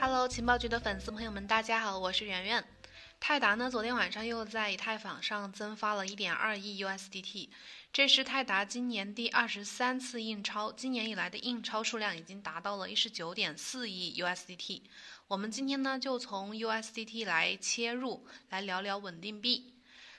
Hello，情报局的粉丝朋友们，大家好，我是圆圆。泰达呢，昨天晚上又在以太坊上增发了1.2亿 USDT，这是泰达今年第二十三次印钞，今年以来的印钞数量已经达到了19.4亿 USDT。我们今天呢，就从 USDT 来切入，来聊聊稳定币。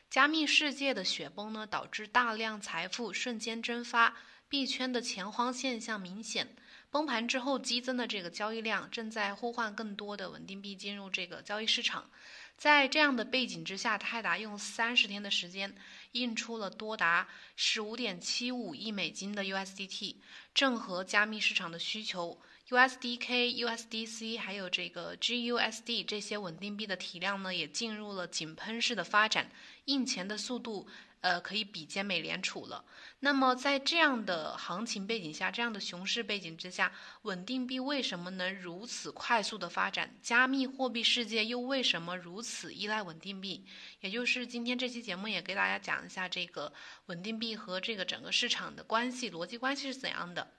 加密世界的雪崩呢，导致大量财富瞬间蒸发，币圈的钱荒现象明显。崩盘之后激增的这个交易量，正在呼唤更多的稳定币进入这个交易市场。在这样的背景之下，泰达用三十天的时间印出了多达十五点七五亿美金的 USDT，正和加密市场的需求。USDK、USDC 还有这个 GUSD 这些稳定币的体量呢，也进入了井喷式的发展，印钱的速度。呃，可以比肩美联储了。那么，在这样的行情背景下，这样的熊市背景之下，稳定币为什么能如此快速的发展？加密货币世界又为什么如此依赖稳定币？也就是今天这期节目也给大家讲一下这个稳定币和这个整个市场的关系逻辑关系是怎样的。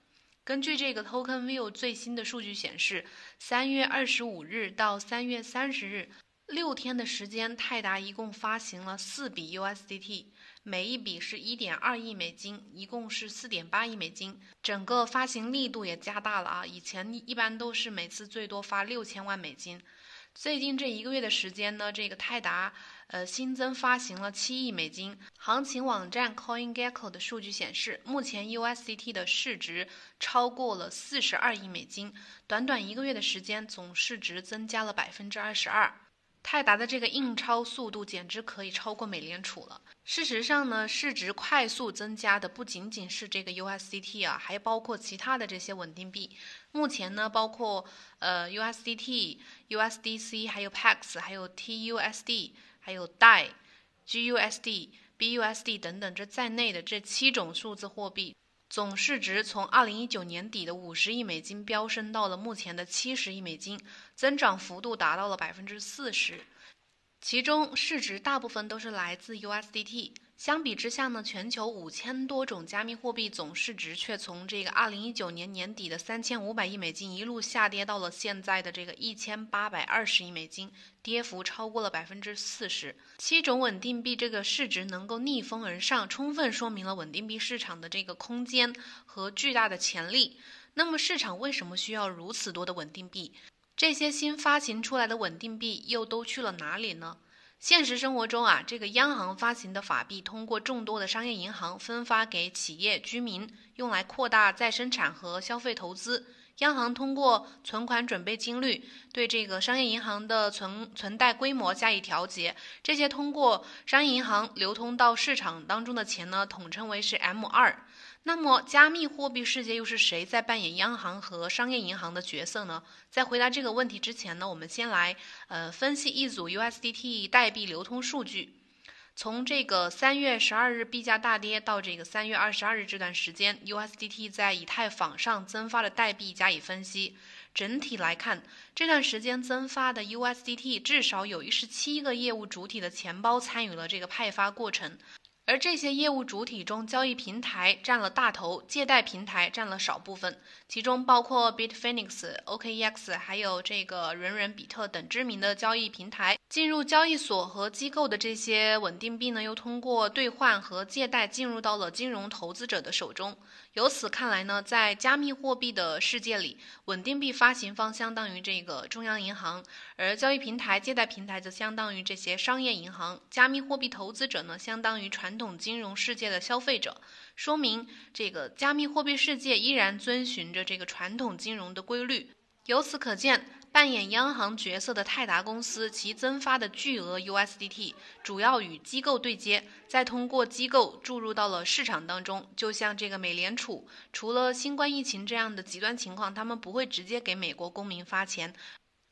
根据这个 Token View 最新的数据显示，三月二十五日到三月三十日。六天的时间，泰达一共发行了四笔 USDT，每一笔是一点二亿美金，一共是四点八亿美金。整个发行力度也加大了啊！以前一般都是每次最多发六千万美金。最近这一个月的时间呢，这个泰达呃新增发行了七亿美金。行情网站 CoinGecko 的数据显示，目前 USDT 的市值超过了四十二亿美金，短短一个月的时间，总市值增加了百分之二十二。泰达的这个印钞速度简直可以超过美联储了。事实上呢，市值快速增加的不仅仅是这个 USDT 啊，还包括其他的这些稳定币。目前呢，包括呃 USDT、USDC、还有 Pax、还有 TUSD、还有 DAI、GUSD、BUSD 等等这在内的这七种数字货币。总市值从二零一九年底的五十亿美金飙升到了目前的七十亿美金，增长幅度达到了百分之四十，其中市值大部分都是来自 USDT。相比之下呢，全球五千多种加密货币总市值却从这个二零一九年年底的三千五百亿美金一路下跌到了现在的这个一千八百二十亿美金，跌幅超过了百分之四十。七种稳定币这个市值能够逆风而上，充分说明了稳定币市场的这个空间和巨大的潜力。那么市场为什么需要如此多的稳定币？这些新发行出来的稳定币又都去了哪里呢？现实生活中啊，这个央行发行的法币通过众多的商业银行分发给企业、居民，用来扩大再生产和消费投资。央行通过存款准备金率对这个商业银行的存存贷规模加以调节。这些通过商业银行流通到市场当中的钱呢，统称为是 M 二。那么，加密货币世界又是谁在扮演央行和商业银行的角色呢？在回答这个问题之前呢，我们先来呃分析一组 USDT 代币流通数据。从这个三月十二日币价大跌到这个三月二十二日这段时间，USDT 在以太坊上增发的代币加以分析。整体来看，这段时间增发的 USDT 至少有一十七个业务主体的钱包参与了这个派发过程。而这些业务主体中，交易平台占了大头，借贷平台占了少部分。其中包括 Bitfinex、OKEX，还有这个人人比特等知名的交易平台。进入交易所和机构的这些稳定币呢，又通过兑换和借贷进入到了金融投资者的手中。由此看来呢，在加密货币的世界里，稳定币发行方相当于这个中央银行，而交易平台、借贷平台则相当于这些商业银行。加密货币投资者呢，相当于传统金融世界的消费者。说明这个加密货币世界依然遵循着这个传统金融的规律。由此可见，扮演央行角色的泰达公司，其增发的巨额 USDT 主要与机构对接，再通过机构注入到了市场当中。就像这个美联储，除了新冠疫情这样的极端情况，他们不会直接给美国公民发钱，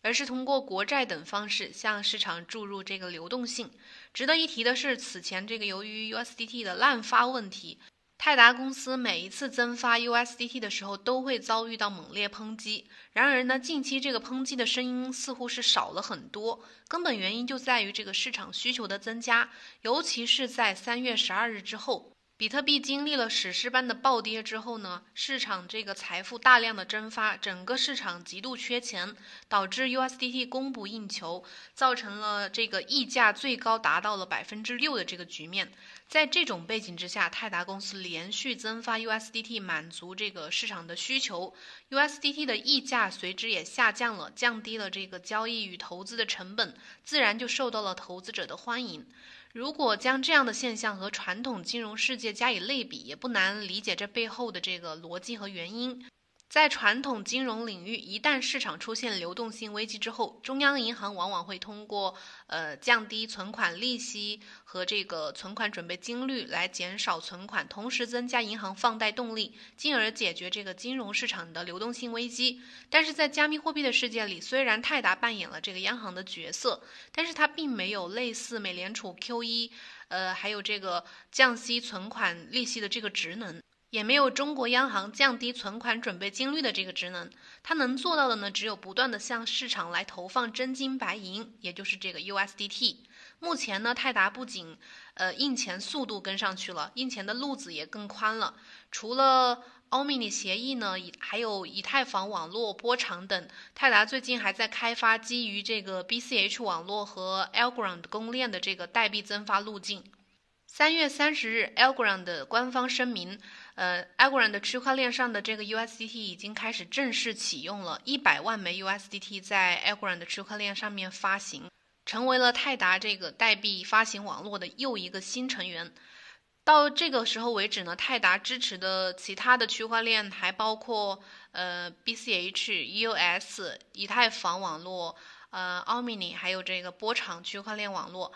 而是通过国债等方式向市场注入这个流动性。值得一提的是，此前这个由于 USDT 的滥发问题。泰达公司每一次增发 USDT 的时候，都会遭遇到猛烈抨击。然而呢，近期这个抨击的声音似乎是少了很多。根本原因就在于这个市场需求的增加，尤其是在三月十二日之后，比特币经历了史诗般的暴跌之后呢，市场这个财富大量的蒸发，整个市场极度缺钱，导致 USDT 供不应求，造成了这个溢价最高达到了百分之六的这个局面。在这种背景之下，泰达公司连续增发 USDT，满足这个市场的需求，USDT 的溢价随之也下降了，降低了这个交易与投资的成本，自然就受到了投资者的欢迎。如果将这样的现象和传统金融世界加以类比，也不难理解这背后的这个逻辑和原因。在传统金融领域，一旦市场出现流动性危机之后，中央银行往往会通过呃降低存款利息和这个存款准备金率来减少存款，同时增加银行放贷动力，进而解决这个金融市场的流动性危机。但是在加密货币的世界里，虽然泰达扮演了这个央行的角色，但是它并没有类似美联储 QE，呃，还有这个降息存款利息的这个职能。也没有中国央行降低存款准备金率的这个职能，它能做到的呢，只有不断的向市场来投放真金白银，也就是这个 USDT。目前呢，泰达不仅呃印钱速度跟上去了，印钱的路子也更宽了。除了欧米尼协议呢，以还有以太坊网络、波长等，泰达最近还在开发基于这个 BCH 网络和 Algorand 公链的这个代币增发路径。三月三十日，Algorand 的官方声明。呃，Algorand 的区块链上的这个 USDT 已经开始正式启用了，一百万枚 USDT 在 Algorand 的区块链上面发行，成为了泰达这个代币发行网络的又一个新成员。到这个时候为止呢，泰达支持的其他的区块链还包括呃 BCH、EOS、以太坊网络、呃 Omni，还有这个波场区块链网络。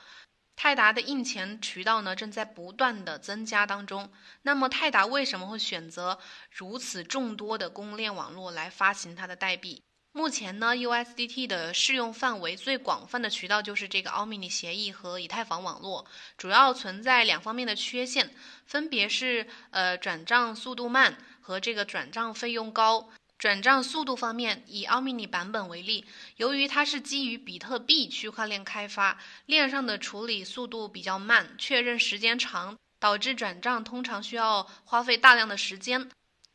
泰达的印钱渠道呢，正在不断的增加当中。那么，泰达为什么会选择如此众多的公链网络来发行它的代币？目前呢，USDT 的适用范围最广泛的渠道就是这个奥米尼协议和以太坊网络，主要存在两方面的缺陷，分别是呃转账速度慢和这个转账费用高。转账速度方面，以奥米尼版本为例，由于它是基于比特币区块链开发，链上的处理速度比较慢，确认时间长，导致转账通常需要花费大量的时间。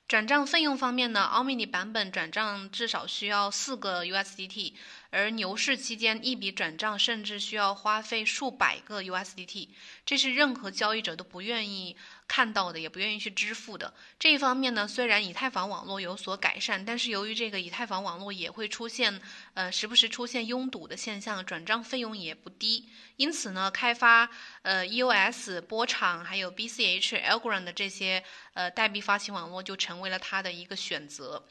转账费用方面呢，奥米尼版本转账至少需要四个 USDT，而牛市期间一笔转账甚至需要花费数百个 USDT，这是任何交易者都不愿意。看到的也不愿意去支付的这一方面呢，虽然以太坊网络有所改善，但是由于这个以太坊网络也会出现呃时不时出现拥堵的现象，转账费用也不低，因此呢，开发呃 EOS 波场还有 BCH Algorand 的这些呃代币发行网络就成为了他的一个选择。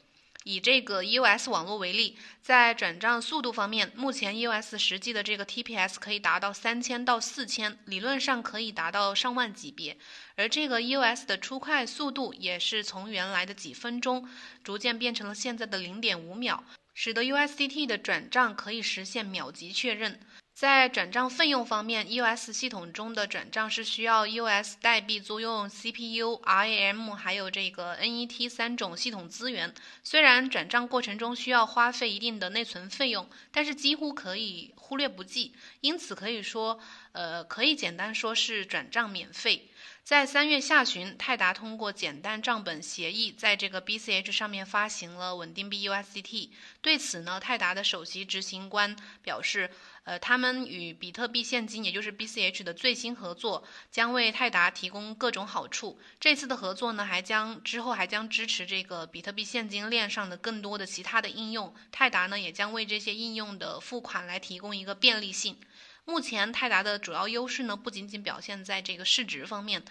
以这个 EOS 网络为例，在转账速度方面，目前 EOS 实际的这个 TPS 可以达到三千到四千，理论上可以达到上万级别。而这个 EOS 的出快速度也是从原来的几分钟，逐渐变成了现在的零点五秒，使得 USDT 的转账可以实现秒级确认。在转账费用方面，US 系统中的转账是需要 US 代币租用 CPU、RAM 还有这个 NET 三种系统资源。虽然转账过程中需要花费一定的内存费用，但是几乎可以忽略不计。因此可以说，呃，可以简单说是转账免费。在三月下旬，泰达通过简单账本协议，在这个 BCH 上面发行了稳定币 USDT。对此呢，泰达的首席执行官表示，呃，他们与比特币现金，也就是 BCH 的最新合作，将为泰达提供各种好处。这次的合作呢，还将之后还将支持这个比特币现金链上的更多的其他的应用。泰达呢，也将为这些应用的付款来提供一个便利性。目前，泰达的主要优势呢，不仅仅表现在这个市值方面。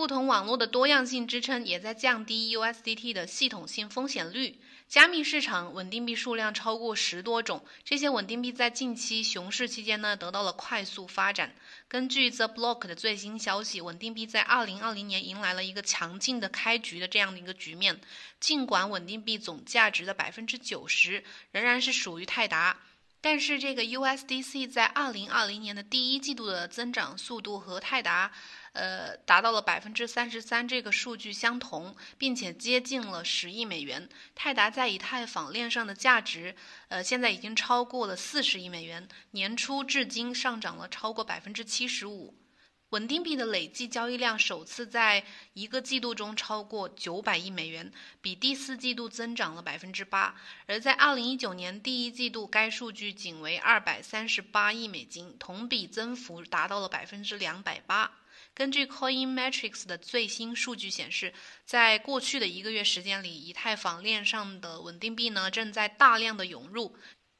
不同网络的多样性支撑也在降低 USDT 的系统性风险率。加密市场稳定币数量超过十多种，这些稳定币在近期熊市期间呢得到了快速发展。根据 The Block 的最新消息，稳定币在2020年迎来了一个强劲的开局的这样的一个局面。尽管稳定币总价值的百分之九十仍然是属于泰达。但是这个 USDC 在二零二零年的第一季度的增长速度和泰达，呃，达到了百分之三十三，这个数据相同，并且接近了十亿美元。泰达在以太坊链上的价值，呃，现在已经超过了四十亿美元，年初至今上涨了超过百分之七十五。稳定币的累计交易量首次在一个季度中超过九百亿美元，比第四季度增长了百分之八。而在二零一九年第一季度，该数据仅为二百三十八亿美金，同比增幅达到了百分之两百八。根据 Coin Metrics 的最新数据显示，在过去的一个月时间里，以太坊链上的稳定币呢正在大量的涌入。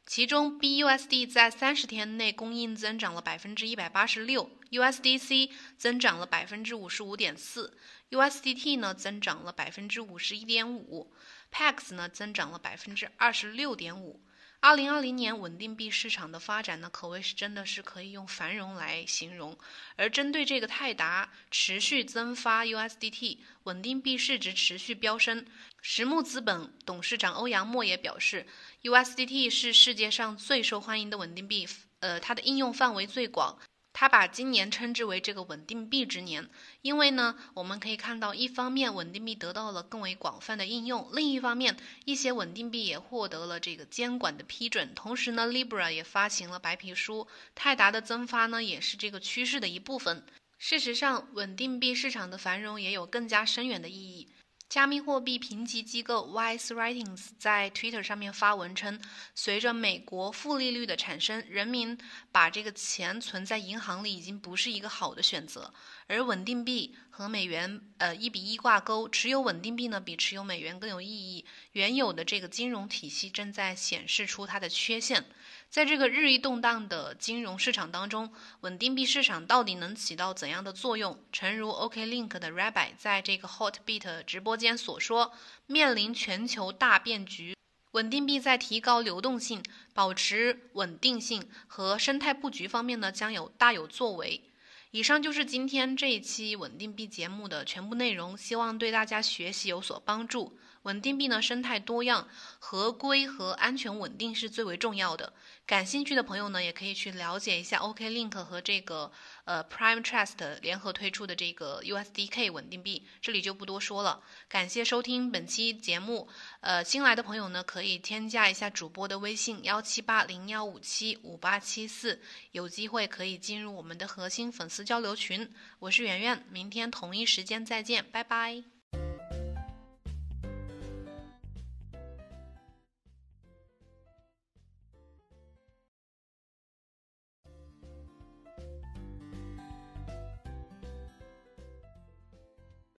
其中，BUSD 在三十天内供应增长了百分之一百八十六，USDC 增长了百分之五十五点四，USDT 呢增长了百分之五十一点五，PAX 呢增长了百分之二十六点五。二零二零年稳定币市场的发展呢，可谓是真的是可以用繁荣来形容。而针对这个泰达持续增发 USDT，稳定币市值持续飙升。实木资本董事长欧阳墨也表示，USDT 是世界上最受欢迎的稳定币，呃，它的应用范围最广。他把今年称之为这个稳定币之年，因为呢，我们可以看到，一方面稳定币得到了更为广泛的应用，另一方面，一些稳定币也获得了这个监管的批准。同时呢，Libra 也发行了白皮书，泰达的增发呢，也是这个趋势的一部分。事实上，稳定币市场的繁荣也有更加深远的意义。加密货币评级机构 Wise Ratings 在 Twitter 上面发文称，随着美国负利率的产生，人民把这个钱存在银行里已经不是一个好的选择。而稳定币和美元呃一比一挂钩，持有稳定币呢比持有美元更有意义。原有的这个金融体系正在显示出它的缺陷。在这个日益动荡的金融市场当中，稳定币市场到底能起到怎样的作用？诚如 OKLink 的 Rabbi 在这个 Hotbit 直播间所说，面临全球大变局，稳定币在提高流动性、保持稳定性和生态布局方面呢，将有大有作为。以上就是今天这一期稳定币节目的全部内容，希望对大家学习有所帮助。稳定币呢，生态多样，合规和安全稳定是最为重要的。感兴趣的朋友呢，也可以去了解一下 OKLink 和这个呃 Prime Trust 联合推出的这个 USDK 稳定币，这里就不多说了。感谢收听本期节目，呃，新来的朋友呢，可以添加一下主播的微信幺七八零幺五七五八七四，有机会可以进入我们的核心粉丝交流群。我是圆圆，明天同一时间再见，拜拜。